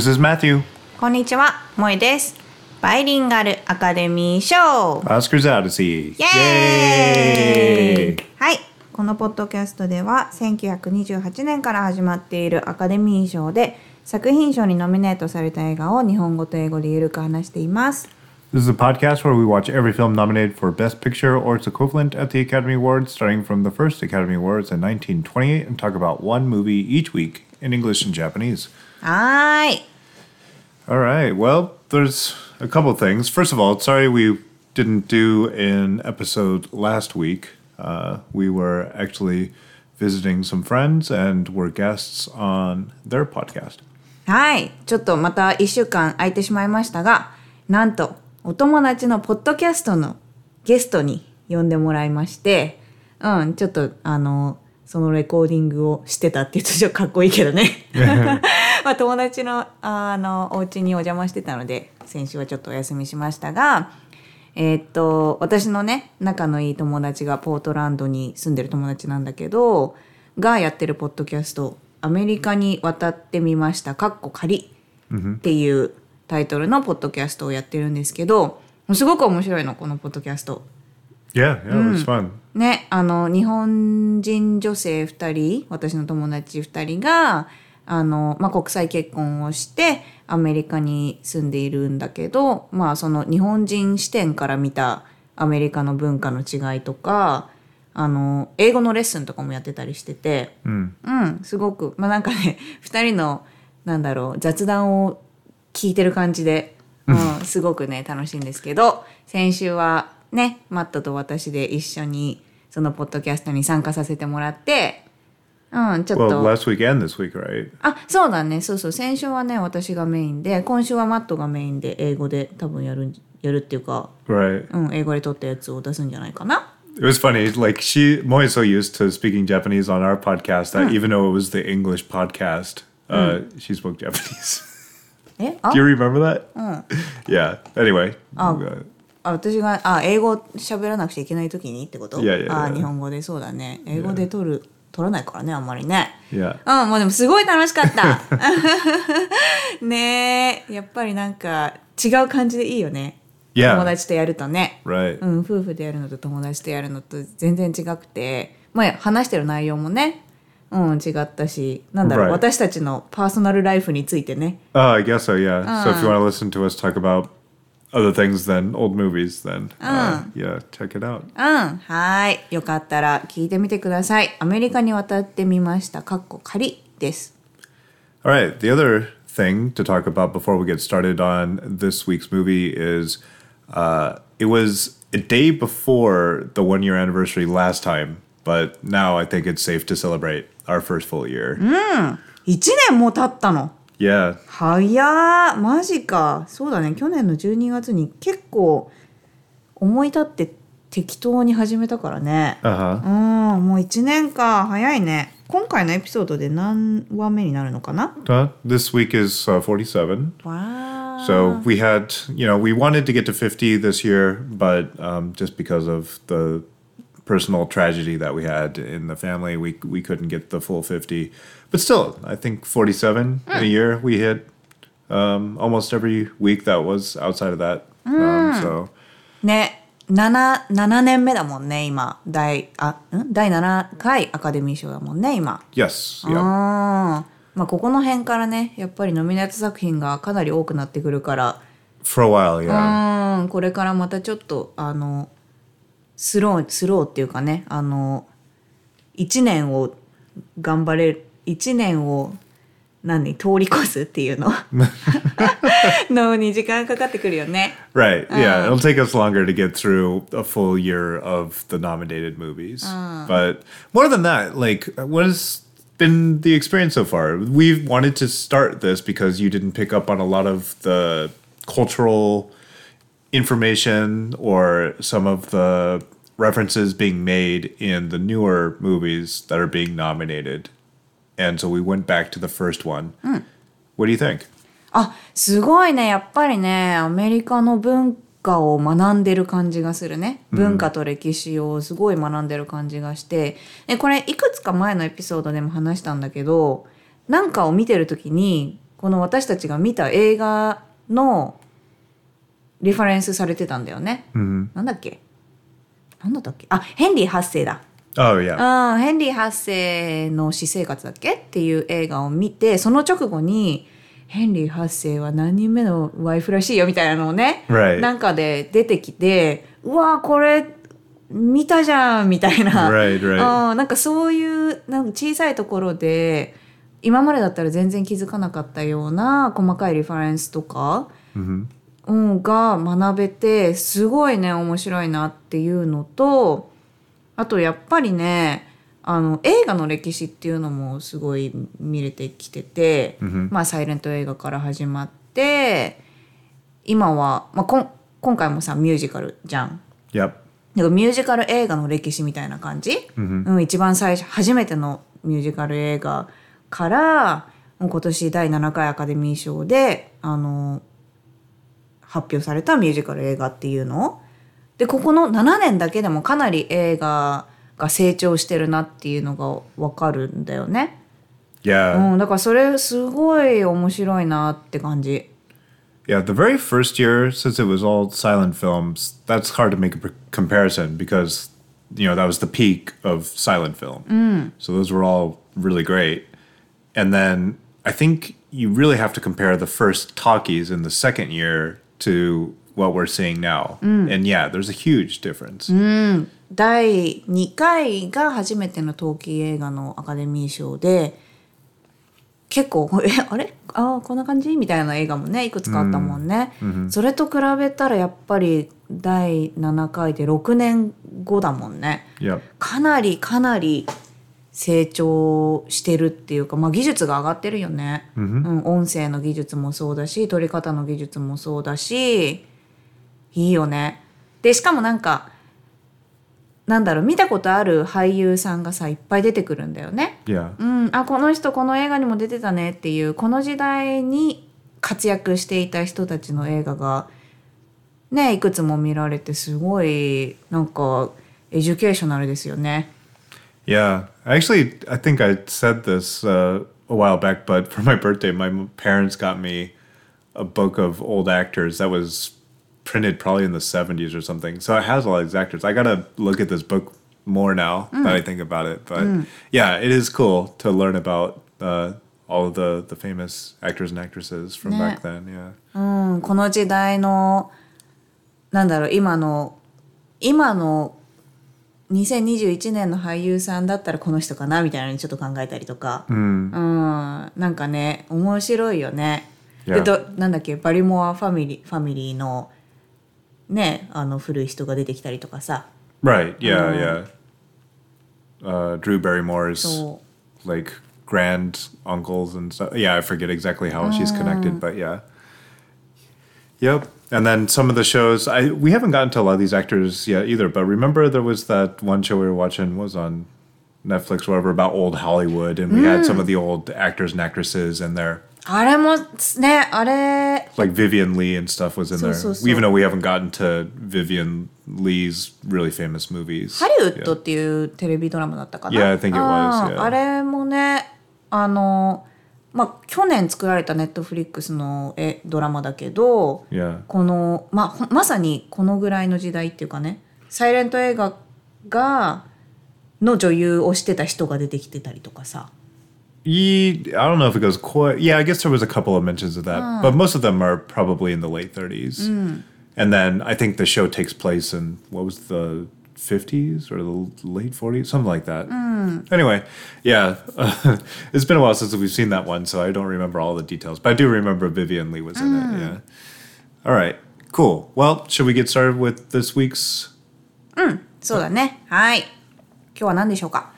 This is Matthew. こんにちは、萌えです。バイリンガルアカデミー賞 Oscars Odyssey. イエーイはい、このポッドキャストでは1928年から始まっているアカデミー賞で作品賞にノミネートされた映画を日本語と英語でゆるく話しています。This is a podcast where we watch every film nominated for Best Picture or its equivalent at the Academy Awards, starting from the first Academy Awards in 1928, and talk about one movie each week in English and Japanese. はーい。All right. Well, there's a couple things. First of all, sorry we didn't do an episode last week. Uh, we were actually visiting some friends and were guests on their podcast. はい、ちょっとまた1週間空いてしまいましたが、なんとお友達のポッドキャストのゲストに呼んでもらいまして、うん、ちょっとあの、そのレコーディングをしてたって言うとちょっとかっこいいけどね。 まあ友達のあのお家にお邪魔してたので、先週はちょっとお休みしましたが、えーっと、私のね、仲のいい友達がポートランドに住んでる友達なんだけど、がやってるポッドキャスト、アメリカに渡ってみました、かっこ仮っていうタイトルのポッドキャストをやってるんですけど、すごく面白いの、このポッドキャスト。Yeah, yeah, it was fun. ね、あの、日本人女性2人、私の友達2人が、あの、まあ、国際結婚をして、アメリカに住んでいるんだけど、まあ、その日本人視点から見たアメリカの文化の違いとか、あの、英語のレッスンとかもやってたりしてて、うん、すごく、まあ、なんかね、2人の、なんだろう、雑談を聞いてる感じで、うん、すごくね、楽しいんですけど、先週はね、マットと私で一緒にそのポッドキャストに参加させてもらって、うん、ちょっ Well, と、last week and this week, right? あ、そうだね、そうそう、先週はね、私がメインで、今週はマットがメインで英語で多分やるん、やるっていうか、Right. うん、英語で撮ったやつを出すんじゃないかな。It was funny. Like she, Moy is so used to speaking Japanese on our podcast that even though it was the English podcast, uh, she spoke Japanese. えあ Do you remember that? Yeah. Anyway. uh, あ私があ英語喋らなくちゃいけない時にってこといやいやいやあ日本語でそうだね英語で撮る撮らないからねあんまりね yeah. うんもうでもすごい楽しかった ねえやっぱりなんか違う感じでいいよね Yeah. 友達とやるとね Right. うん夫婦でやるのと友達とやるのと全然違くてまあ話してる内容もねうん違ったしなんだろう、Right. 私たちのパーソナルライフについてね Uh, I guess so. Yeah. So if you want to listen to us talk about other things than old movies, then uh, yeah, check it out. うん、はい。よかったら聞いてみてください。アメリカに渡ってみました。かっこ仮です。 All right. The other thing to talk about before we get started on this week's movie is uh, it was a day before the one year anniversary last time, but now I think it's safe to celebrate our first full year. 1年も経ったの。 Yeah. 早ーマジか。そうだね。去年の12月に結構思い立って適当に始めたからね。Uh huh. うん、もう1年か。早いね。今回のエピソードで何話目になるのかな Uh, this week is uh, 47. わー。So we had, you know, we wanted to get to 50 this year, but um, just because of the personal tragedy that we had in the family, we we couldn't get the full 50. But still, I think 47 in a year we hit um, almost every week that was outside of that. Um, so ね、7、7年目だもんね、今。第、あ、ん？第7回アカデミー賞だもんね、今。yes, ーまあここの辺からねやっぱりノミネート作品がかなり多くなってくるから、for a while, yeah. うんこれからまたちょっとあのスロースローっていうかねあの1年を頑張れる1年を何通り越すっていうののに時間かかってくるよね。 Right. Yeah. It'll take us longer to get through a full year of the nominated movies. But more than that, like, what has been the experience so far? We've wanted to start this because you didn't pick up on a lot of the cultural information or some of the references being made in the newer movies that are being nominated. And so we went back to the first one. What do you think? あすごいねやっぱりねアメリカの文化を学んでる感じがするね文化と歴史をすごい学んでる感じがして、でこれいくつか前のエピソードでも話したんだけどなんかを見てる時にこの私たちが見た映画のリファレンスされてたんだよね。なんだっけ？なんだったっけ？あヘンリー8世だ。Oh yeah. うんヘンリー8世の私生活だっけ？っていう映画を見てその直後にヘンリー8世は何人目のワイフらしいよみたいなのをね、Right. なんかで出てきてうわこれ見たじゃんみたいな、Right, right. うんなんかそういうなんか小さいところで今までだったら全然気づかなかったような細かいリファレンスとか、うん、が学べてすごいね面白いなっていうのとあとやっぱりねあの映画の歴史っていうのもすごい見れてきてて、まあサイレント映画から始まって今は、まあ、こん今回もさミュージカルじゃん。Yep. だからミュージカル映画の歴史みたいな感じ、うん、一番最初初めてのミュージカル映画から今年第7回アカデミー賞であの発表されたミュージカル映画っていうのでここの7年だけでもかなり映画が成長してるなっていうのが分かるんだよね。Yeah. うん、だからそれすごい面白いなって感じ。Yeah, the very first year, since it was all silent films, that's hard to make a comparison because, you know, that was the peak of silent film. So those were all really great. And then I think you really have to compare the first talkies in the second year to what we're seeing now. And yeah, there's a huge difference. 第2回が初めての冬季映画のアカデミー賞で結構 えあれ？あーこんな感じ？みたいな映画もねいくつかあったもんね、それと比べたらやっぱり第7回で6年後だもんね.かなりかなり成長してるっていうか、まあ、技術が上がってるよね、うん、音声の技術もそうだし撮り方の技術もそうだしいいよねでしかもなんかなんだろう見たことある俳優さんがさいっぱい出てくるんだよね。Yeah. うん、あこの人この映画にも出てたねっていうこの時代に活躍していた人たちの映画がねいくつも見られてすごいなんかエデュケーショナルですよね。Yeah, actually, I think I said this uh, a while back, but for my birthday, my parents got me a book of old actors that was printed probably in the 70s or something. So it has all these actors. I got to look at this book more now that I think about it. But yeah, it is cool to learn about uh, all of the, the famous actors and actresses from Yeah. back then. Yeah. うん、この時代のなんだろう今の今の2021年の俳優さんだったらこの人かなみたいなのにちょっと考えたりとか、うん、なんかね面白いよね。で Yeah. どなんだっけバリモアファミリーファミリーの ねあの古い人が出てきたりとかさ Right. Yeah. Yeah. Uh, Drew Barrymore's そう like grand uncles and stuff. Yeah, I forget exactly how she's connected, but yeah. Yep. And then some of the shows I we haven't gotten to a lot of these actors yet either, but remember there was that one show we were watching was on Netflix or whatever about old Hollywood and we had some of the old actors and actresses in there. あれもね、あれ。Vivian Lee and stuff was in there. そうそうそ Even though we haven't gotten to Vivian Lee's really famous movies. ハリウッドっていうテレビドラマだったかな？あ,、れもね、あの、まあ、去年作られたネットフリックスのえドラマだけど、この、まあ、まさにこのぐらいの時代っていうかね、サイレント映画がの女優をしてた人が出てきてたりとかさ。Ye, I don't know if it goes quite. Yeah, I guess there was a couple of mentions of that, but most of them are probably in the late 30s. And then I think the show takes place in what was the 50s or the late 40s, something like that. Anyway, yeah, it's been a while since we've seen that one, so I don't remember all the details, but I do remember Vivian Lee was in it. Yeah. All right, cool. Well, should we get started with this week's そうだねはい今日は何でしょうか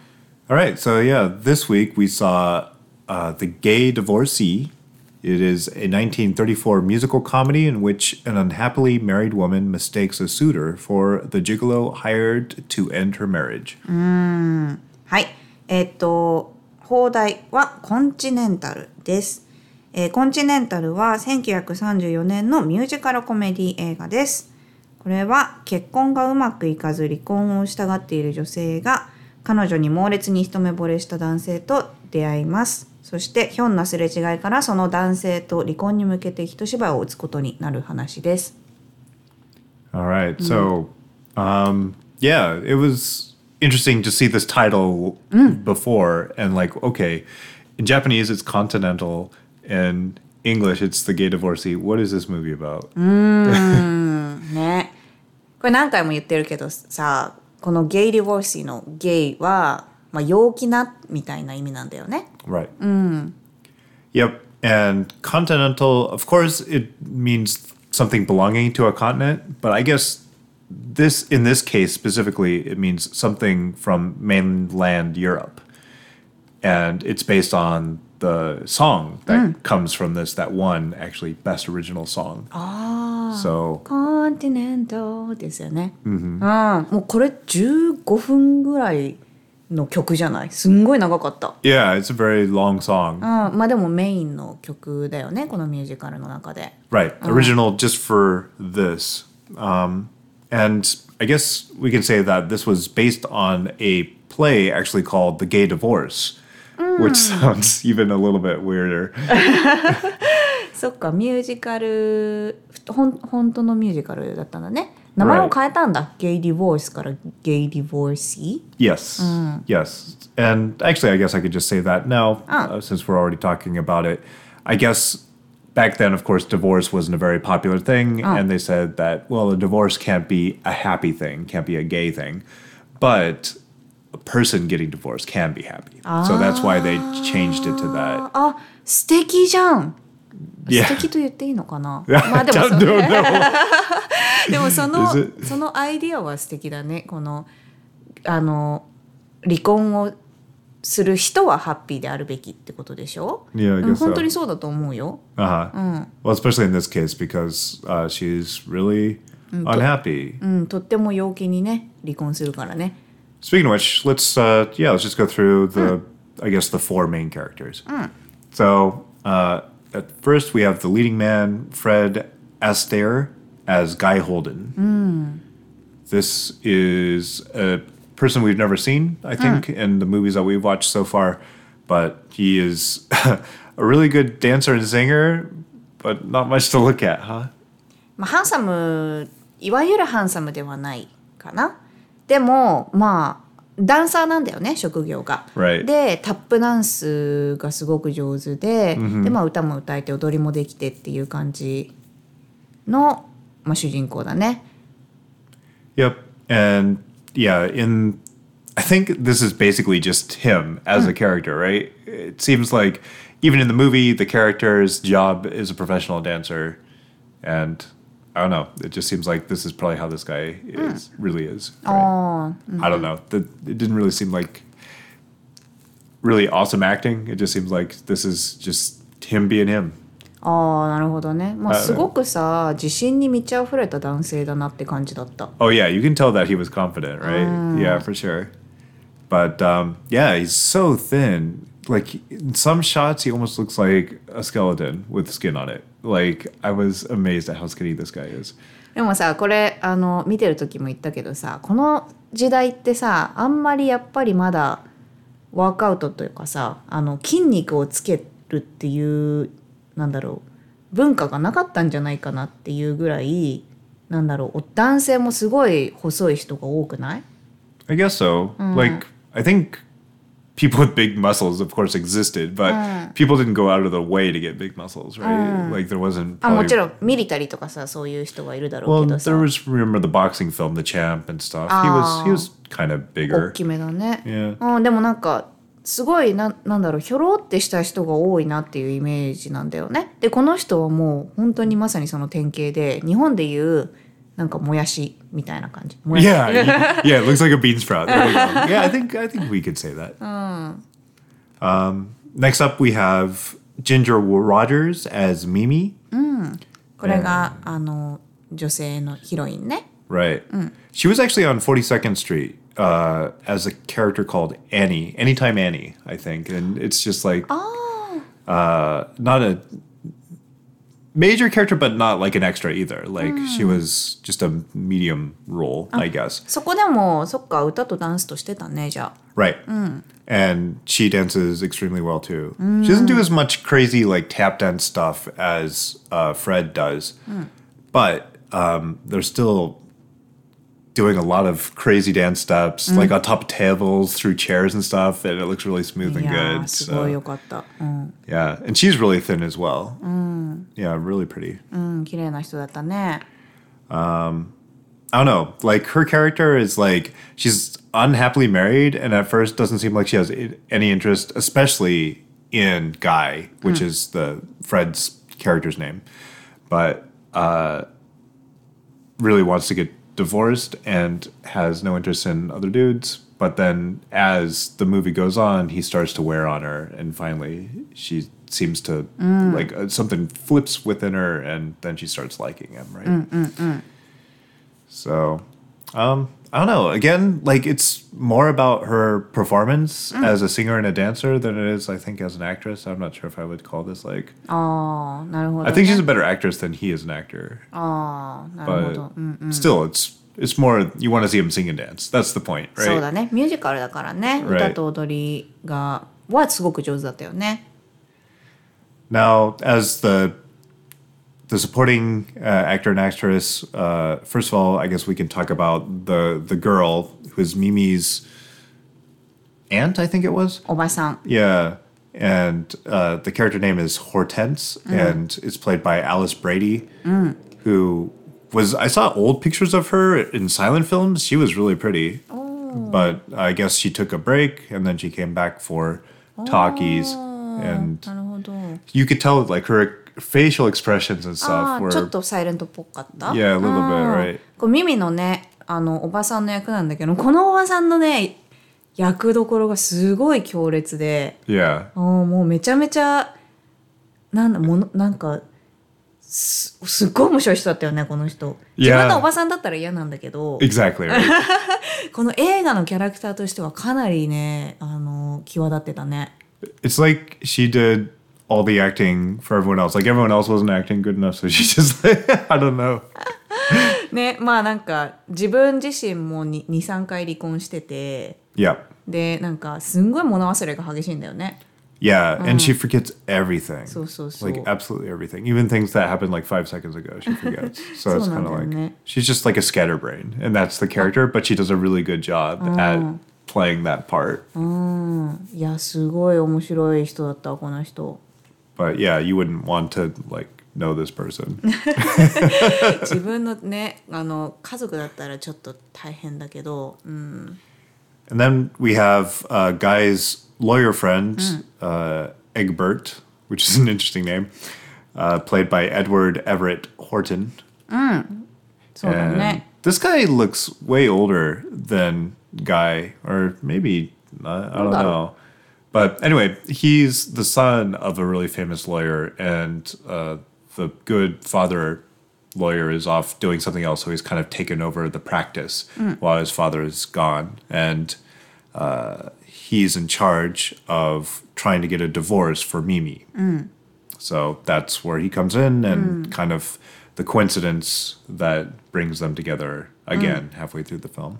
All right, so yeah, this week we saw uh, The Gay Divorcee. It is a 1934 musical comedy in which an unhappily married woman mistakes a suitor for the gigolo hired to end her marriage. はい。えっ、と、放題はコンチネンタルです。えーコンチネンタルは1934年のミュージカルコメディ映画です。これは結婚がうまくいかず離婚をしたがっている女性が彼女に猛烈に一目惚れした男性と出会います。そしてひょんなすれ違いからその男性と離婚に向けて一芝居を打つことになる話です。All right. So, um, yeah, it was interesting to see this title before and like, okay, in Japanese it's Continental, in English it's The Gay Divorcee. What is this movie about? ねこれ何回も言ってるけどさこのゲイ・ディボーシーのゲイは、まあ、陽気なみたいな意味なんだよね。 Right. Yep. And continental, of course, it means something belonging to a continent, but I guess this, in this case specifically, it means something from mainland Europe. And it's based on the song that comes from this, that one actually best original song. So, コンティネントですよね。うん、もうこれ15分ぐらいの曲じゃないすんごい長かった。 yeah, it's a very long song. うん、まあでもメインの曲だよねこのミュージカルの中で。 Right. Original just for this. Um, and I guess we can say that this was based on a play actually called The Gay Divorce, which hmm. sounds even a little bit weirder. そっかミュージカルほん本当のミュージカルだったんだね。名前を変えたんだ。Gay divorce から gay divorcee. Yes. Yes. And actually, I guess I could just say that now, ah. uh, since we're already talking about it. I guess back then, of course, divorce wasn't a very popular thing, ah. and they said that well, a divorce can't be a happy thing, can't be a gay thing, but a person getting divorced can be happy. So that's why they changed it to that. あ素敵じゃん Yeah. 素敵と言っていいのかなまあでもそ know. でもその?そのアイディアは素敵だねこのあの離婚をする人はハッピーであるべきってことでしょ Yeah, I うん guess 本当 so. にそうだと思うよ Uh-huh. Well, especially in this case because uh, she's really unhappy. うんとっても陽気にね離婚するからね Speaking of which, let's uh, yeah, let's just go through the I guess the four main characters. So uh, at first we have the leading man, Fred Astaire, as Guy Holden. This is a person we've never seen, I think, in the movies that we've watched so far. But he is a really good dancer and singer, but not much to look at, huh? まあハンサムいわゆるハンサムではないかな でもまあダンサーなんだよね職業が。でタップダンスがすごく上手で,、でまあ、歌も歌えて踊りもできてっていう感じの、まあ、主人公だね。Yep. And yeah, in I think this is basically just him as a character, right? It seems like even in the movie, the character's job is a professional dancer. And I don't know. It just seems like this is probably how this guy is really is. right? I don't know. The, it didn't really seem like really awesome acting. It just seems like this is just him being him. ああなるほどね。まあ、あすごくさ自信に満ち溢れた男性だなって感じだった。 Oh yeah, you can tell that he was confident, right? Yeah, for sure. But um, yeah, he's so thin. Like in some shots, he almost looks like a skeleton with skin on it. Like I was amazed at how skinny this guy is. でもさこれあの見てる時も言ったけどさこの時代ってさあんまりやっぱりまだワークアウトというかさあの筋肉をつけるっていうなんだろう文化がなかったんじゃないかなっていうぐらいなんだろう男性もすごい細い人が多くない？I guess so. Like I think people with big muscles, of course, existed, but people didn't go out of the way to get big muscles, right? Like there wasn't. あも probably- ちろんミリタリーとかさそういう人がいるだろ Well, うけどさ there was remember the boxing film, The Champ, and stuff. He was he was kind of 大 bigger. きめだね、Yeah. うん、でもなんかすごいななんだろうひょろってした人が多いなっていうイメージなんだよね。でこの人はもう本当にまさにその典型で日本でいうなんかもやしみたいな感じ。もやし Yeah, y- yeah, it looks like a bean sprout. There we go. Yeah, I think I think we could say that. Um, next up, we have Ginger Rogers as Mimi. これがあの女性のヒロインね。 Right. She was actually on 42nd Street uh, as a character called Annie, Anytime Annie, I think, and it's just like uh, not a major character, but not like an extra either. Like she was just a medium role, I guess. そこでもそっか歌とダンスとしてたねじゃあ Right. And she dances extremely well too. She doesn't do as much crazy like tap dance stuff as uh, Fred does, but um, they're still doing a lot of crazy dance steps, mm. like on top of tables, through chairs and stuff, and it looks really smooth and good. So. Yeah, and she's really thin as well. Mm. Yeah, really pretty. Um, I don't know. Like her character is like she's unhappily married, and at first doesn't seem like she has any interest, especially in Guy, which mm. is the Fred's character's name, but uh, really wants to get divorced and has no interest in other dudes. But then, as the movie goes on, he starts to wear on her, and finally, she seems to like uh, something flips within her, and then she starts liking him, right? So, um, I don't know. Again, like it's more about her performance as a singer and a dancer than it is, I think, as an actress. I'm not sure if I would call this like. ああなるほど、ね、 I think she's a better actress than he is an actor, ああなるほ but ど、うん、 still, it's it's more you want to see him sing and dance. That's the point, そう right? だねミュージカルだからね Right. 歌と踊りがはすごく上手だったよね Now, as the the supporting uh, actor and actress. Uh, first of all, I guess we can talk about the the girl who is Mimi's aunt. I think it was. Obasan. Yeah, and uh, the character name is Hortense, mm. and it's played by Alice Brady, mm. who was I saw old pictures of her in silent films. She was really pretty, oh. but I guess she took a break and then she came back for talkies, oh. and you could tell like her facial expressions and あ stuff あちょっ were とサイレントっぽかった Yeah, a little bit, right. これミミのねあのおばさんの役なんだけどこのおばさんのね役どころがすごい強烈で yeah. あーもうめちゃめちゃなんだものなんかすすっごい面白い人だったよねこの人自分のおばさんだったら嫌なんだけど Exactly. Right. この映画のキャラクターとしてはかなりねあの際立ってたね it's like she did all the acting for everyone else. Like everyone else wasn't acting good enough, so she just like I don't know. ねまあなんか自分自身も23回離婚してて Yeah. でなんかすんごい物忘れが激しいんだよね Yeah, and she forgets everything. So, so, so. Like absolutely everything. Even things that happened like five seconds ago, she forgets. So it's So kind of like 난데. she's just like a scatterbrain, and that's the character. But she does a really good job at playing that part. いやすごい面白い人だったこの人 But yeah, you wouldn't want to like know this person. 自分のねあの家族だったらちょっと大変だけど、うん、 And then we have uh, Guy's lawyer friend, uh, Egbert, which is an interesting name, uh, played by Edward Everett Horton. そうだ And ね this guy looks way older than Guy, or maybe not, I don't Older. know. But anyway, he's the son of a really famous lawyer, and uh, the good father lawyer is off doing something else, so he's kind of taken over the practice while his father is gone, and uh, he's in charge of trying to get a divorce for Mimi. So that's where he comes in, and kind of the coincidence that brings them together again halfway through the film.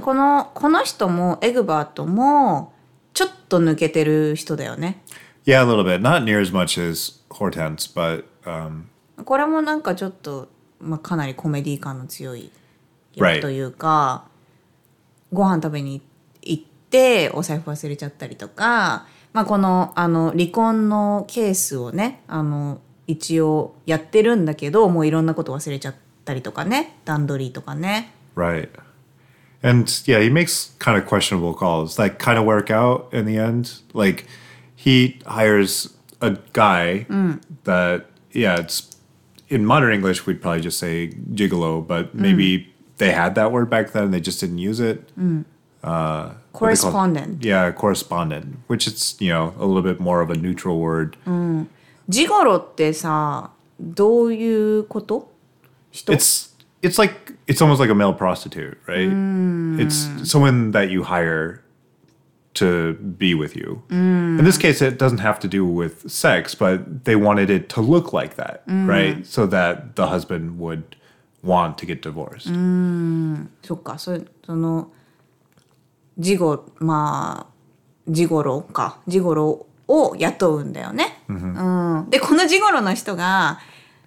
このこの人もエグバートも ちょっと抜けてる人だよね Yeah, a little bit. Not near as much as Hortense, but um, これもなんかちょっと、まあ、かなりコメディ感の強い Right. 役というか、ご飯食べに行ってお財布忘れちゃったりとか、まあ、このあの離婚のケースをねあの一応やってるんだけどもういろんなこと忘れちゃったりとかね段取りとかね right. And yeah, he makes kind of questionable calls that kind of work out in the end. Like he hires a guy that, yeah, it's in modern English, we'd probably just say gigolo, but maybe they had that word back then. They just didn't use it. Uh, what they call- Correspondent. Yeah, correspondent, which it's, you know, a little bit more of a neutral word. ジゴロってさどういうこと人 It's it's like it's almost like a male prostitute, right? It's someone that you hire to be with you. In this case, it doesn't have to do with sex, but they wanted it to look like that, right? So that the husband would want to get divorced. そっかそそのジゴまあジゴロかジゴロを雇うんだよね。うん、でこのジゴロの人が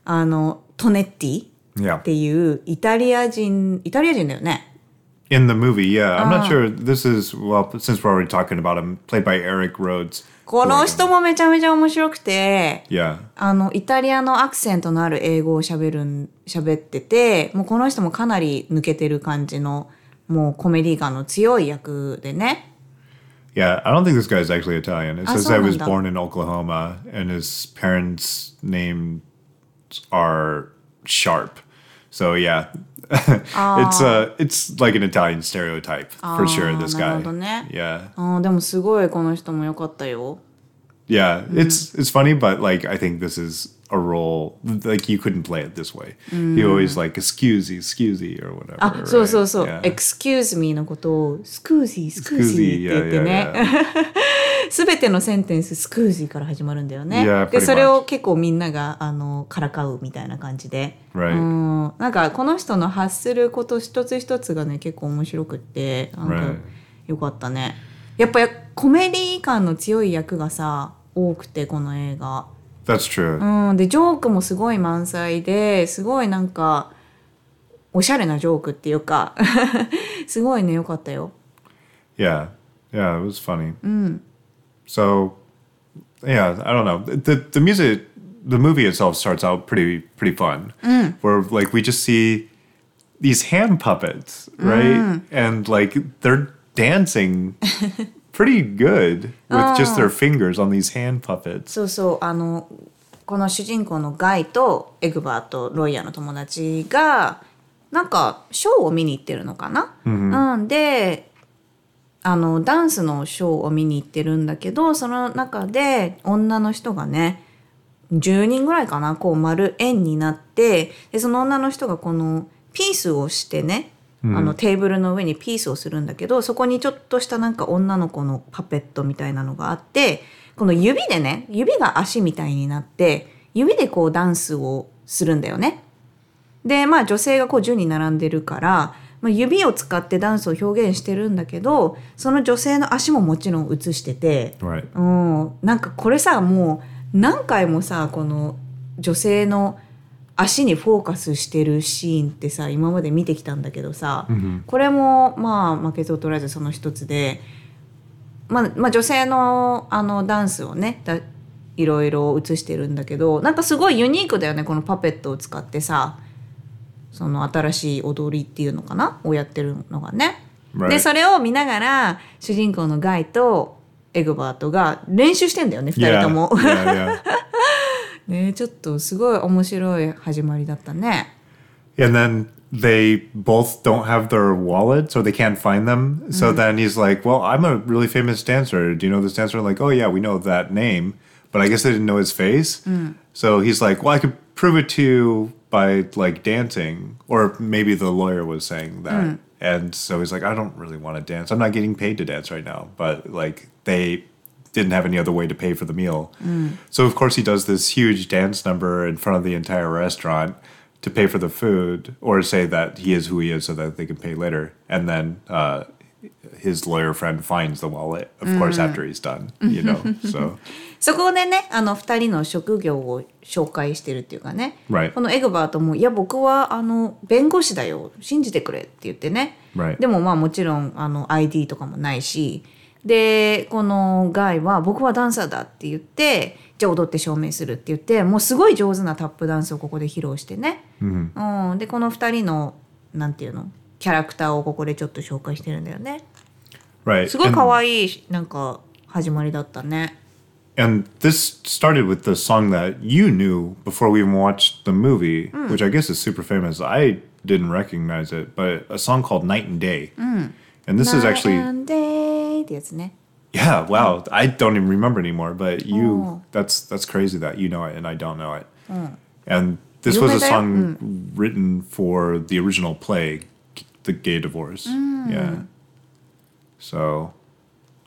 あのトネッティ Yeah. っていうイタリア人イタリア人だよね。In the movie, yeah. I'm not sure. This is, well, since we're already talking about him, played by Eric Rhodes. この人もめちゃめちゃ面白くて.あのイタリアのアクセントのある英語を喋るん喋っててもうこの人もかなり抜けてる感じのもうコメディ感の強い役でね。Yeah, I don't think this guy is actually Italian. It Ah, says he was born in Oklahoma and his parents' names are Sharp. So yeah, it's uh it's like an Italian stereotype for sure. This な guy. るほどね。 Yeah, あーでもすごいこの人も良かったよ。 Yeah. It's it's funny, but like I think this is a role like you couldn't play it this way. He always like excuse excuse or whatever. あ、right? そうそうそう。Yeah. excuse me のことをスクージー、スクージーって言って yeah, ね yeah,。すべてのセンテンススクージーから始まるんだよね。Yeah, で、それを結構みんながあのからかうみたいな感じで。Right. うん。なんかこの人の発すること一つ一つがね結構面白くって、なんか Right. よかったね。やっぱコメディ感の強い役がさ多くてこの映画。That's true. うん、でジョークもすごい満載ですごいなんかおしゃれなジョークっていうかすごいねよかったよ。Yeah, yeah, it was funny. So, yeah, I don't know. The the music, the movie itself starts out pretty pretty fun. Where like we just see these hand puppets, right? And like they're dancing pretty good with just their fingers on these hand puppets. そうそうあのこの主人公のガイとエグバーとロイヤーの友達がなんかショーを見に行ってるのかな、うん、であのダンスのショーを見に行ってるんだけどその中で女の人がね10人ぐらいかな？こう丸円になってでその女の人がこのピースをしてね、あのテーブルの上にピースをするんだけどそこにちょっとしたなんか女の子のパペットみたいなのがあってこの指でね指が足みたいになって指でこうダンスをするんだよね。でまあ女性がこう順に並んでるから、まあ、指を使ってダンスを表現してるんだけどその女性の足ももちろん映してて。Right. うん、なんかこれさもう何回もさこの女性の足にフォーカスしてるシーンってさ今まで見てきたんだけどさ、これもまあ負けず劣らずその一つで、まあ、まあ女性のあのダンスをねだいろいろ映してるんだけどなんかすごいユニークだよねこのパペットを使ってさその新しい踊りっていうのかなをやってるのがね。Right. でそれを見ながら主人公のガイとエグバートが練習してんだよね2 Yeah, 人とも。yeah, yeah. ねちょっとすごい面白い始まりだったね。 And then they both don't have their wallets or they can't find them. So then he's like, Well, I'm a really famous dancer. Do you know this dancer? Like, oh, yeah, we know that name. But I guess they didn't know his face. So he's like, Well, I could prove it to you by like dancing. Or maybe the lawyer was saying that. And so he's like, I don't really want to dance. I'm not getting paid to dance right now. But like, they didn't have any other way to pay for the meal. So of course he does this huge dance number in front of the entire restaurant to pay for the food or say that he is who he is so that they can pay later. And then uh, his lawyer friend finds the wallet, of course, after he's done, you know. So そこでねあの2人の職業を紹介してるっていうかね、 Right. このエグバートも「いや僕はあの弁護士だよ信じてくれ」って言ってね、 Right. でもまあもちろんあの ID とかもないし でこのガイは「僕はダンサーだ」って言ってじゃあ踊って証明するって言ってもうすごい上手なタップダンスをここで披露してね、うん、でこの2人のなんていうのキャラクターをここでちょっと紹介してるんだよね right. すごい可愛いなんか始まりだったね And this started with the song that you knew before we even watched the movie, which I guess is super famous. I didn't recognize it, but a song called Night and Day. And this is actually, なんでってやつね yeah, wow. I don't even remember anymore, but you, Oh. that's that's crazy that you know it and I don't know it. And this You was a were there? song written for the original play, The Gay Divorce. Yeah. So,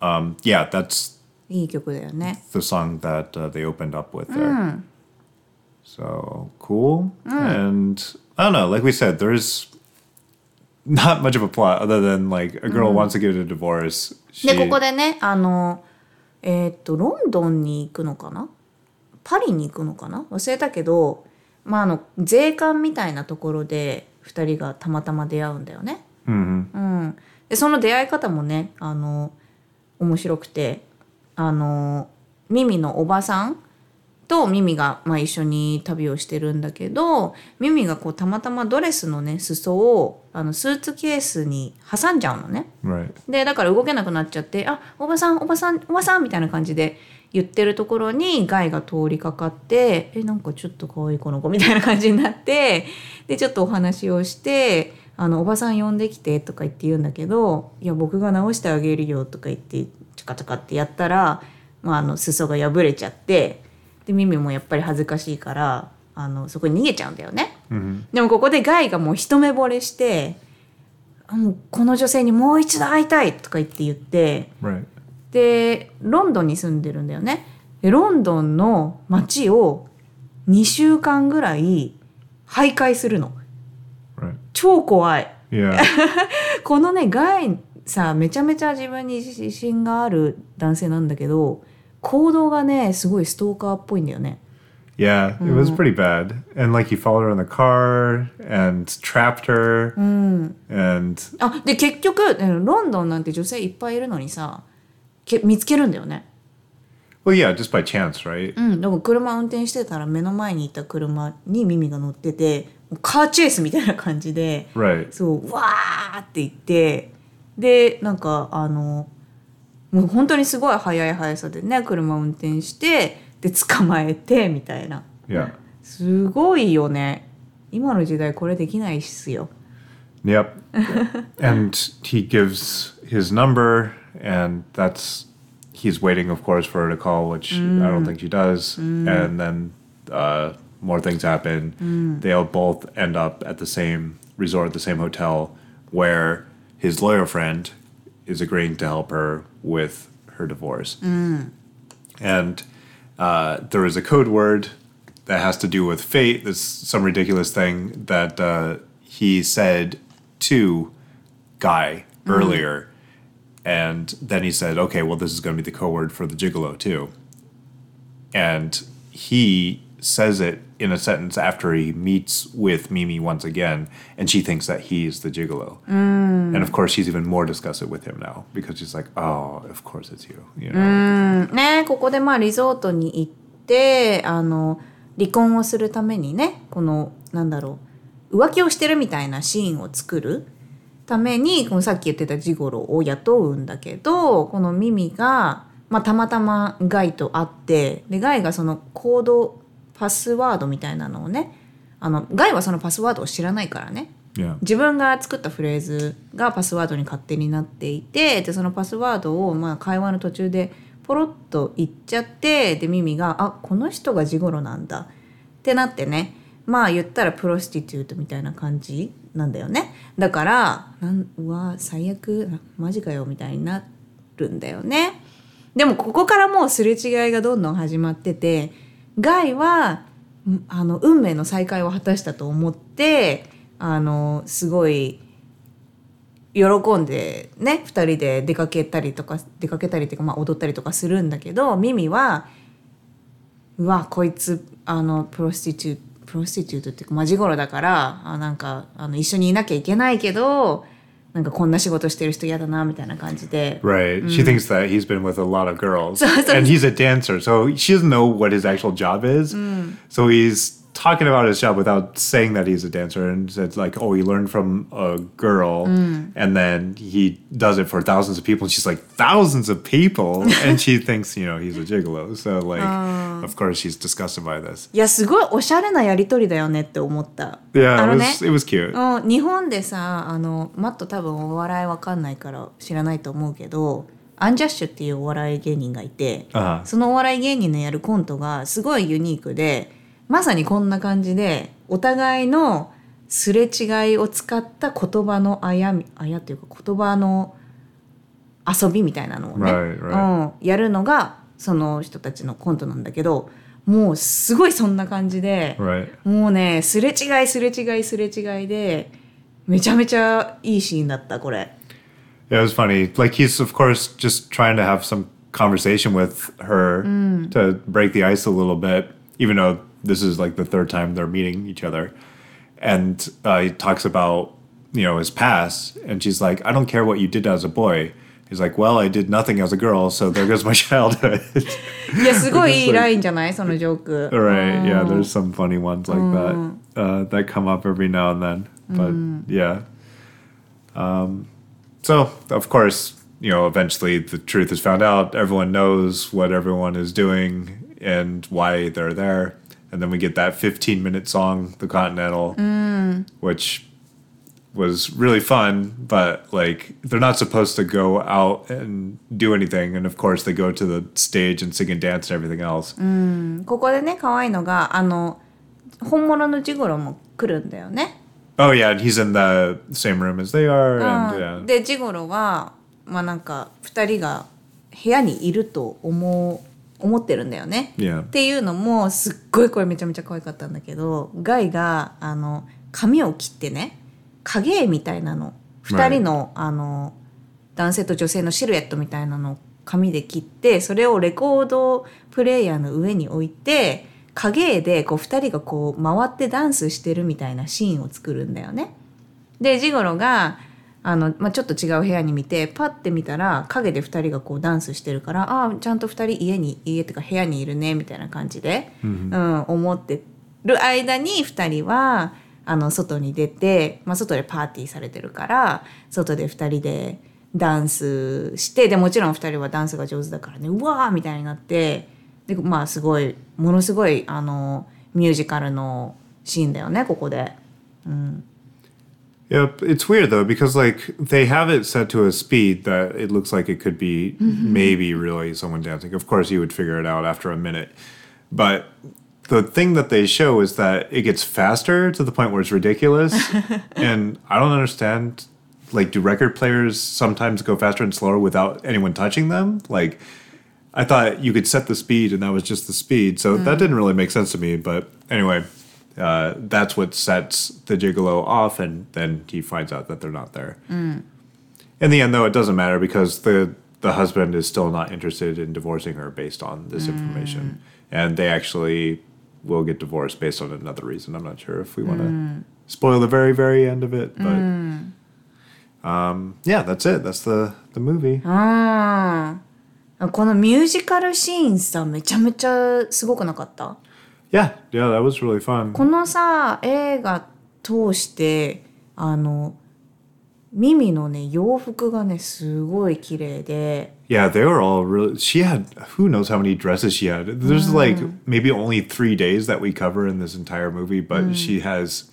um, yeah, that's いい曲だよね the song that uh, they opened up with there. So cool. And I don't know, like we said, there's not much of a plot other than like a girl wants to get a divorce. She, でここでねあのえーっとロンドンに行くのかな？パリに行くのかな？忘れたけどまああの税関みたいなところで2人がたまたま出会うんだよね。Mhm. うん、でその出会い方もねあの面白くてあのミミのおばさんとミミが、まあ、一緒に旅をしてるんだけどミミがこうたまたまドレスのね裾をあのスーツケースに挟んじゃうのね。Right. でだから動けなくなっちゃって「あおばさんおばさんおばさん」みたいな感じで言ってるところにガイが通りかかって「えなんかちょっと可愛いこの子」みたいな感じになってでちょっとお話をして「あのおばさん呼んできて」とか言って言うんだけど「いや僕が直してあげるよ」とか言ってチカチカってやったら、まあ、あの裾が破れちゃってでミミもやっぱり恥ずかしいからあのそこに逃げちゃうんだよね。Mhm. でもここでガイがもう一目惚れしてあもうこの女性にもう一度会いたいとか言って言って.でロンドンに住んでるんだよねでロンドンの街を2週間ぐらい徘徊するの.超怖い. このねガイさめちゃめちゃ自分に自信がある男性なんだけど行動がねすごいストーカーっぽいんだよね Yeah, it was pretty bad. And like he followed her in the car and trapped her. And あで結局うんロンドンなんて女性いっぱいいるのにさけ見つけるんだよね well, yeah, just by chance, right? うん、でも車運転してたら目の前にいた車にミミが乗っててカーチェイスみたいな感じで Right. そうわーって言ってでなんかあのもう本当にすごい速い速さでね車運転してで捕まえてみたいな Yeah. すごいよね今の時代これできないっすよ Yep. and he gives his number, and that's he's waiting, of course, for her to call, which I don't think she does. And then uh, more things happen. They'll both end up at the same resort, the same hotel, where his lawyer friend is agreeing to help her with her divorce. And uh, there is a code word that has to do with fate. That's some ridiculous thing that uh, he said to Guy earlier, and then he said, "Okay, well, this is going to be the code word for the gigolo too." And he says it in a sentence after he meets with Mimi once again, and she thinks that he's the gigolo. And of course, she's even more disgusted with him now because she's like, "Oh, of course it's you." You know. ねここでまあリゾートに行ってあの離婚をするためにねこのなんだろう浮気をしてるみたいなシーンを作るためにこのさっき言ってたジゴロを雇うんだけどこのミミが、まあ、たまたまガイと会ってでガイがそのコードパスワードみたいなのをねあのガイはそのパスワードを知らないからね。Yeah. 自分が作ったフレーズがパスワードに勝手になっていてでそのパスワードをまあ会話の途中でポロッと言っちゃってでミミが「あこの人がジゴロなんだ」ってなってね。まあ言ったらプロスティテュートみたいな感じなんだよね。だからなんうわ最悪あマジかよみたいになるんだよね。でもここからもうすれ違いがどんどん始まっててガイはあの運命の再会を果たしたと思ってあのすごい喜んでね2人で出かけたりとか出かけたりっていうか、まあ、踊ったりとかするんだけどミミはうわこいつあの prostitute prostitute っていうかまあジゴロだからあなんかあの一緒にいなきゃいけないけどなんかこんな仕事してる人嫌だなみたいな感じで Right. She thinks that he's been with a lot of girls. and he's a dancer. So she doesn't know what his actual job is. So he's talking about his job without saying that he's a dancer and said like, oh, he learned from a girl and then he does it for thousands of people. And she's like, thousands of people. and she thinks, you know, he's a gigolo. So like, of course she's disgusted by this. いやすごいおしゃれなやり取りだよねって思った。 Yeah, あ it のね was, it was cute. うん、日本でさあのマット多分お笑いわかんないから知らないと思うけどアンジャッシュっていうお笑い芸人がいて、ああそのお笑い芸人のやるコントがすごいユニークで まさにこんな感じでお互いのすれ違いを使った言葉のあやみあやっていうか言葉の遊びみたいなのをね、Right, right. うん、やるのがその人たちのコントなんだけどもうすごいそんな感じで、Right. もうねすれ違いすれ違いすれ違いでめちゃめちゃいいシーンだったこれ。Yeah, it was funny. Like he's of course just trying to have some conversation with her to break the ice a little bit, even though this is like the third time they're meeting each other. And uh, he talks about you know his past, and she's like, "I don't care what you did as a boy." He's like, "Well, I did nothing as a girl, so there goes my childhood." いやすごいいいラインじゃないそのジョーク。 right? Yeah, there's some funny ones like that uh, that come up every now and then. But yeah. Um, so of course, you know, eventually the truth is found out. Everyone knows what everyone is doing and why they're there. And then we get that 15 minute song, The Continental, which was really fun, but like they're not supposed to go out and do anything. And of course, they go to the stage and sing and dance and everything else. ここでね可愛いのがあの本物のジゴロも来るんだよね。 Oh yeah, and he's in the same room as they are, う and ん yeah, でジゴロはまあなんか2人が部屋にいると思う 思ってるんだよね。yeah, っていうのもすっごいこれめちゃめちゃ可愛かったんだけどガイがあの髪を切ってね影絵みたいなの2人の,、あの男性と女性のシルエットみたいなのを紙で切ってそれをレコードプレーヤーの上に置いて影絵でこう2人がこう回ってダンスしてるみたいなシーンを作るんだよね。でジゴロがあの、まあ、ちょっと違う部屋に見てパッて見たら影で2人がこうダンスしてるからああちゃんと2人家に家っていうか部屋にいるねみたいな感じで、うん思ってる間に2人はあの外に出て、まあ、外でパーティーされてるから外で2人でダンスしてでもちろん2人はダンスが上手だからねうわーみたいになってでまあすごいものすごいあのミュージカルのシーンだよねここで。Yeah. It's weird though because like they have it set to a speed that it looks like it could be mm-hmm. maybe really someone dancing. Of course, you would figure it out after a minute, but the thing that they show is that it gets faster to the point where it's ridiculous, and I don't understand. Like, do record players sometimes go faster and slower without anyone touching them? Like, I thought you could set the speed and that was just the speed. So that mm. didn't really make sense to me. But anyway, uh, that's what sets the gigolo off, and then he finds out that they're not there. In the end, though, it doesn't matter because the the husband is still not interested in divorcing her based on this information, and they actually will get divorced based on another reason. I'm not sure if we want to spoil the very very end of it, but um, yeah, that's it. That's the the movie. うんこのミュージカルシーンさめちゃめちゃすごくなかった Yeah, yeah, that was really fun. このさ映画通してあのミミのね洋服がねすごい綺麗で Yeah, they were all really. She had who knows how many dresses she had. There's like maybe only three days that we cover in this entire movie, but she has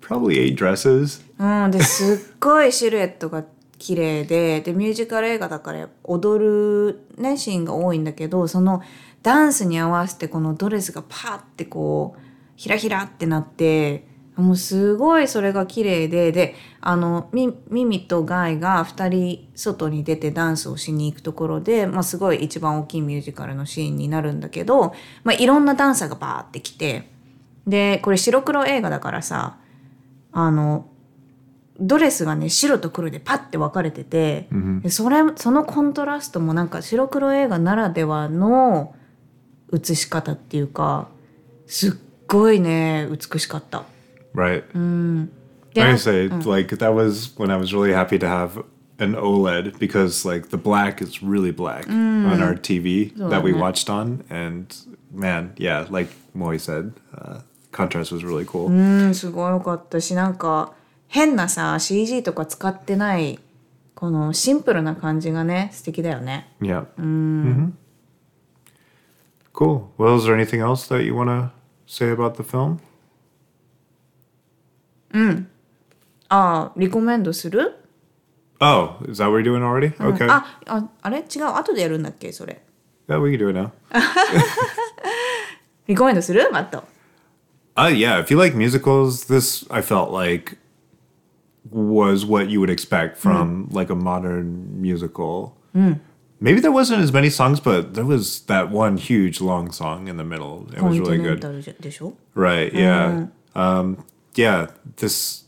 probably eight dresses. うんですっごいシルエットが綺麗ででミュージカル映画だから踊る、ね、シーンが多いんだけどその ダンスに合わせてこのドレスがパーってこうひらひらってなってもうすごいそれが綺麗でであのミミミとガイが2人外に出てダンスをしに行くところで、まあ、すごい一番大きいミュージカルのシーンになるんだけど、まあ、いろんなダンサーがバーって来てでこれ白黒映画だからさあのドレスがね白と黒でパッて分かれてて、でそれそのコントラストもなんか白黒映画ならではの映し方っていうかすっごいね美しかった。Right. で I can say like that was when I was really happy to have an OLED because like the black is really black on our TV that we watched on, and man, yeah, like Moy said, uh, contrast was really cool. うんすごい良かったしなんか変なさ CG とか使ってないこのシンプルな感じがね素敵だよね。Yeah. hmm Cool. Well, is there anything else that you want to say about the film? ああリコメンドする Oh, is that what we're doing already? Okay. あああれ違う後でやるんだっけそれ。 Yeah, we can do it now. リコメンドするマット。 Uh, yeah, if you like musicals, this I felt like was what you would expect from like a modern musical. Maybe there wasn't as many songs, but there was that one huge long song in the middle. It was really good. Right, yeah. Um, yeah, this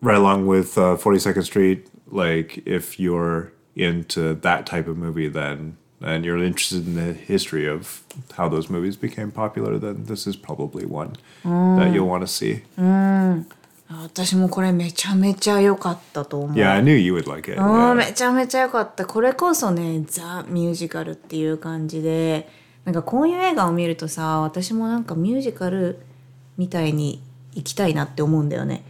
right along with uh, 42nd Street, like if you're into that type of movie then and you're interested in the history of how those movies became popular, then this is probably one that you'll want to see. 私もこれめちゃめちゃ良かったと思う。Yeah, I knew you would like it. めちゃめちゃ良かったこれこそねザ・ミュージカルっていう感じでなんかこういう映画を見るとさ私もなんかミュージカルみたいに行きたいなって思うんだよね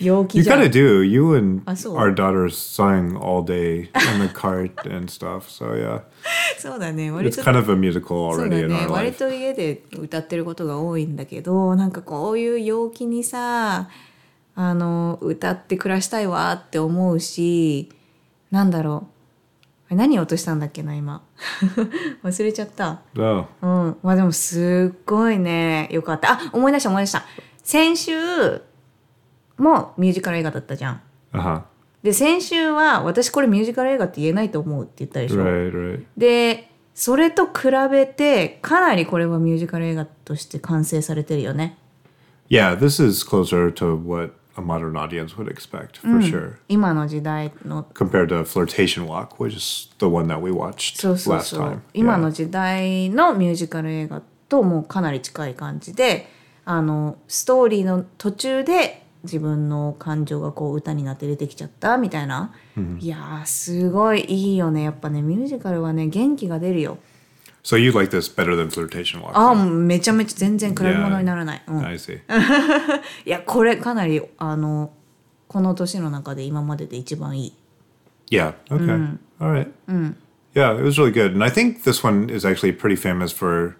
陽気 You じゃ kind ん of do. You and I saw. our daughters sang all day in the cart and stuff. So yeah, そうだね割 it's と kind of a musical そう already だ in ね our 割 life. と家で歌ってることが多いんだけどなんかこういう陽気にさあの歌って暮らしたいわって思うしなんだろうあれ何を落としたんだっけな今 忘れちゃった。Oh, うん、まあでもすっごいねよかったあ思い出した思い出した先週もミュージカル映画だったじゃん。で先週は私これミュージカル映画って言えないと思うって言ったでしょ。でそれと比べてかなりこれはミュージカル映画として完成されてるよね。Yeah, this is closer to what a modern audience would expect, for、うん、sure. 今の時代の。compared to Flirtation Walk, which is the one that we watched last time. 今の時代のミュージカル映画ともかなり近い感じで、あのストーリーの途中で自分の感情がこう歌になって出てきちゃったみたいな、いやーすごいいいよねやっぱねミュージカルはね元気が出るよ So you like this better than Flirtation Walk? あめちゃめちゃ全然比べ物にならない、うん I see. いやこれかなりあのこの年の中で今までで一番いい Yeah. Okay. All right. Yeah, it was really good, and I think this one is actually pretty famous for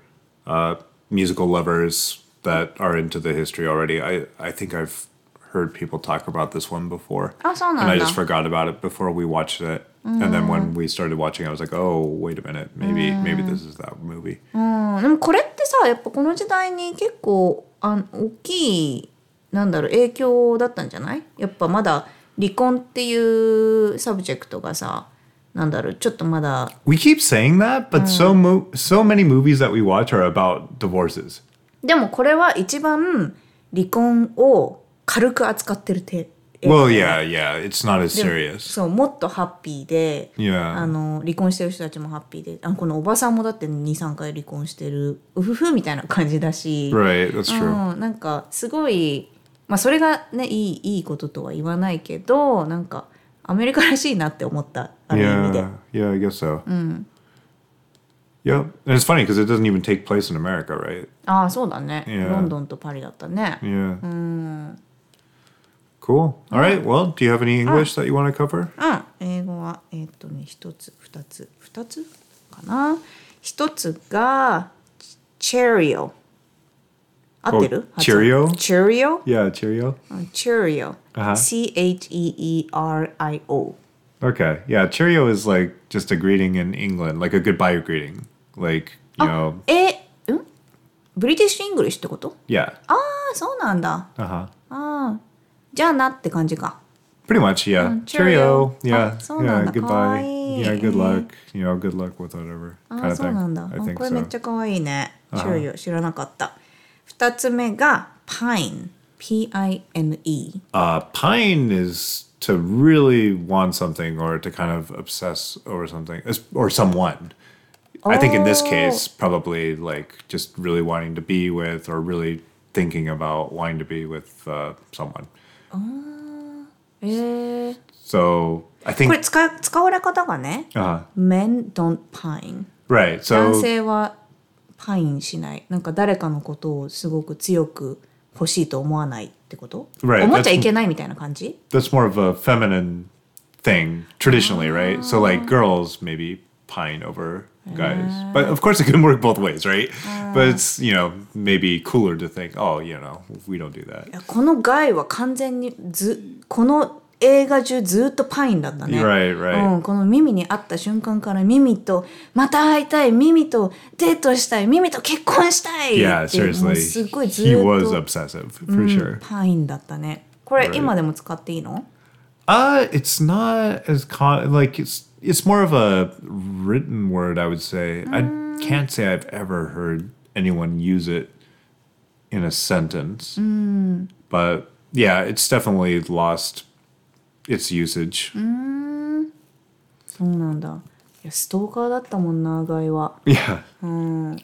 uh, musical lovers that are into the history already. I I think I've heard people talk about this one before, あそう and な I んだ just forgot about it before we watched it. And then when we started watching, I was like, "Oh, wait a minute, maybe maybe this is that movie." うんでもこれってさやっぱこの時代に結構あ大きいなんだろう影響だったんじゃないやっぱまだ離婚っていうサブジェクトがさなんだろうちょっとまだ We keep saying that, but so mo- so many movies that we watch are about divorces. でもこれは一番離婚を 軽く扱ってるて Well, yeah, yeah, it's not as serious. そうもっとハッピーで Yeah. あの離婚してる人たちもハッピーであこのおばさんもだって23回離婚してるうふふみたいな感じだし、Right, that's true. うん、なんかすごいまあそれがねいいいいこととは言わないけどなんかアメリカらしいなって思ったある意味で Yeah, yeah, I guess so. Yeah, and it's funny because it doesn't even take place in America, right? ああそうだね、Yeah. ロンドンとパリだったね、Yeah. Cool. All right. Well, do you have any English that you want to cover? うん英語はえーっとね一つ二つ二つかな一つがチェリオ合ってる Cheerio？チェリオ Yeah, cheerio. チェリオ Uh-huh. C-H-E-E-R-I-O Okay. Yeah, cheerio is like just a greeting in England, like a goodbye greeting. Like, you know, えんブリティッシュ・イングリッシュってこと yeah. ああそうなんだ Uh huh. ああ じゃあなって感じか Pretty much, yeah. Mm, cheerio. cheerio. Yeah. Ah, so yeah, nanda. goodbye. Kawaii. Yeah, good Eh. luck. You know, good luck with whatever あ kind あ of そう thing. なんだ I あ think これめっ so. ちゃ可愛いねチェリオ知らなかった二つ目がパイン P-I-N-E Uh, pine is to really want something or to kind of obsess over something as- or someone. I think in this Oh. case, probably like just really wanting to be with or really thinking about wanting to be with uh, someone. えー、So I これ think, 使い使われ方がね uh, Men don't pine right. 男 So 性はパインしないなんか誰かのことをすごく強く欲しいと思わないってこと Right, 思っちゃいけないみたいな感じ that's more of a feminine thing traditionally, right? So like girls maybe pine over guys, but of course it can work both ways, right? But it's you know maybe cooler to think, oh, you know, we don't do that. このガイは完全にずこの映画中ずっとパインだったね。Right, right. うん、このミミに会った瞬間からミミとまた会いたいミミとデートしたいミミと結婚したい Yeah, seriously, すっごいず he っ was と obsessive for sure. パインだったね。これ Right. 今でも使っていいの Uh, it's not as con like it's it's more of a written word, I would say. I can't say I've ever heard anyone use it in a sentence. But yeah, it's definitely lost its usage. そうなんだいやストーカーだったもんなガイは Yeah.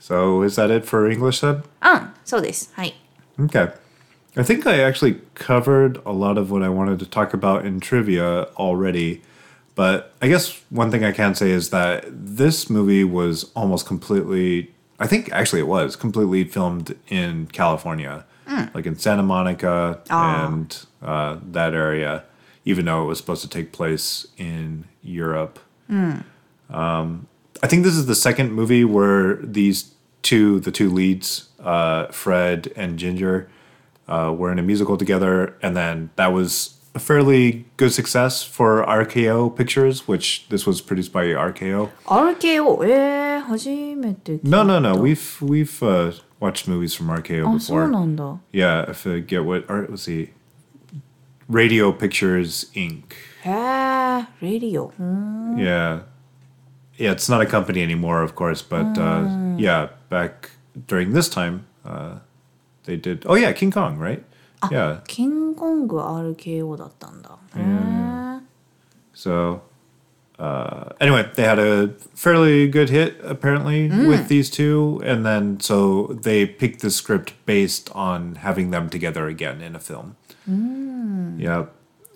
So is that it for English then? うんそうですはい Okay. I think I actually covered a lot of what I wanted to talk about in trivia already. But I guess one thing I can say is that this movie was almost completely, I think actually it was completely filmed in California, like in Santa Monica and uh, that area, even though it was supposed to take place in Europe. Um, I think this is the second movie where these two, the two leads, uh, Fred and Ginger, uh, were in a musical together, and then that was a fairly good success for RKO Pictures, which this was produced by RKO. RKO えー、初めて聞いた No, no, no. We've we've uh, watched movies from RKO あそう before. なんだ Yeah, I forget what. Or let's see. Radio Pictures Inc. へえレディオうん Yeah. Yeah, it's not a company anymore, of course, but uh, yeah, back during this time, uh, they did. Oh yeah, King Kong, right? Yeah. キングコング RKO だったんだへえ So uh, anyway, they had a fairly good hit apparently with these two, and then so they picked the script based on having them together again in a film. Yeah,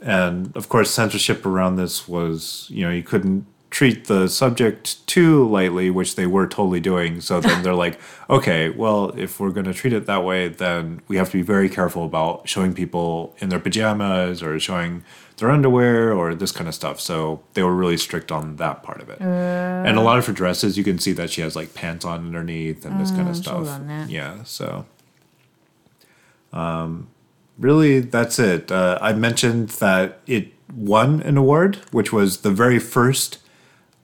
and of course, censorship around this was you know you couldn't treat the subject too lightly, which they were totally doing. So then they're like, okay, well, if we're going to treat it that way, then we have to be very careful about showing people in their pajamas or showing their underwear or this kind of stuff. So they were really strict on that part of it. Uh, and a lot of her dresses, you can see that she has like pants on underneath and this um, kind of stuff. Yeah. So, um, really, that's it. Uh, I mentioned that it won an award, which was the very first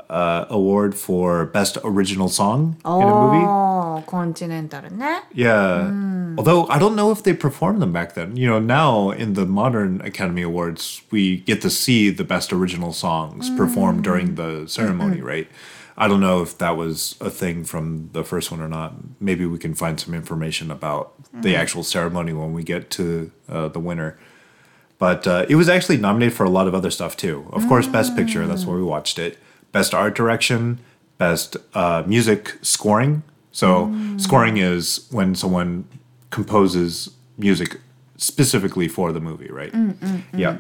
uh, award for best original song oh, in a oh, movie. Oh, continental, ne? Yeah. Mm. Although I don't know if they performed them back then. You know, now in the modern Academy Awards, we get to see the best original songs mm. performed hmm. during the ceremony, mm-hmm. right? I don't know if that was a thing from the first one or not. Maybe we can find some information about mm. the mm-hmm. actual ceremony when we get to uh, the winner. But uh, it was actually nominated for a lot of other stuff too. Of course, Best Picture, that's why we watched it. Best Art Direction, Best uh, Music Scoring. So, mm. scoring is when someone composes music specifically for the movie, right? Mm, mm, yeah.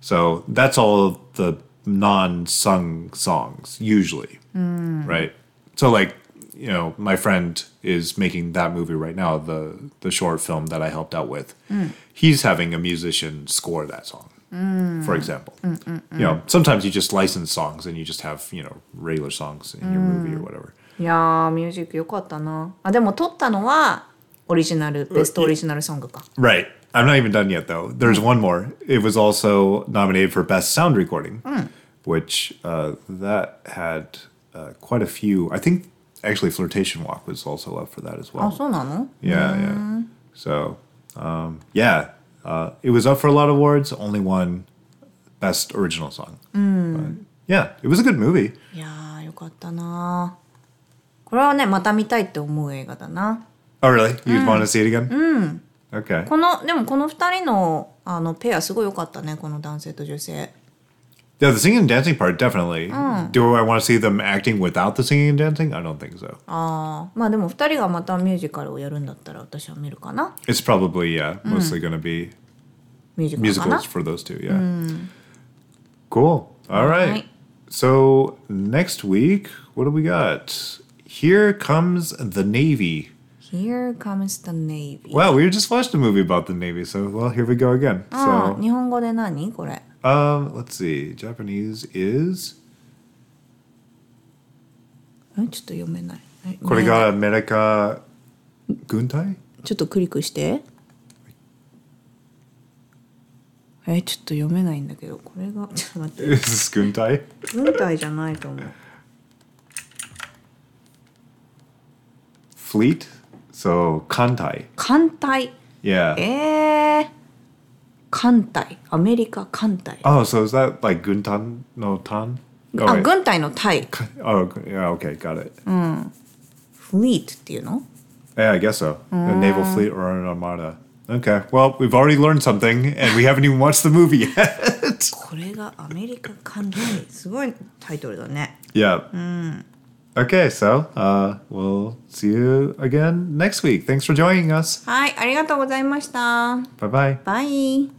So, that's all of the non sung songs, usually, right? So, like, you know, my friend is making that movie right now, the the short film that I helped out with. He's having a musician score that song, for example. You know, sometimes you just license songs and you just have you know regular songs in your movie or whatever. いやーミュージック良かったなあでも撮ったのはオリジナルベストオリジナルソングか Right. I'm not even done yet though. There's one more. It was also nominated for best sound recording, which uh, that had uh, quite a few. I think actually Flirtation Walk was also up for that as あ well. そうなの Yeah, yeah. So, um, yeah, uh, it was up for a lot of awards. Only won best original song. But, yeah, it was a good movie. いやーよかったなこれはねまた見たいって思う映画だな Oh, really? You'd want to see it again? Okay. このでもこの2人のあのペアすごい良かったねこの男性と女性 Yeah, the singing and dancing part definitely. Do I want to see them acting without the singing and dancing? I don't think so. ああまあでも2人がまたミュージカルをやるんだったら私は見るかな It's probably yeah, mostly going to be ミュージカルかな musicals for those two. Yeah. Cool. All right. Alright. So next week, what do we got? Here comes the Navy. Here comes the Navy Wow, we just watched a movie about the Navy, so well, here we go again. あ So, 日本語で何これ um, let's see. Japanese is? えちょっと読めない。えこれがアメリカ軍隊？ちょっとクリックして。えちょっと読めないんだけどこれが ちょっと待って。Is this 軍隊？軍隊じゃないと思う。Fleet? So, 艦隊。艦隊？Yeah. えー、艦隊アメリカ艦隊 Oh, so is that like Guntan no Tan? Oh, あ wait. 軍隊の隊 oh, yeah, okay, got it. フリートっていうの Yeah, I guess so. A naval fleet or an armada. Okay, well, we've already learned something, and we haven't even watched the movie yet. これがアメリカ艦隊すごいタイトルだね yeah. Okay, so uh, we'll see you again next week. Thanks for joining us. はいありがとうございました Bye bye. バイ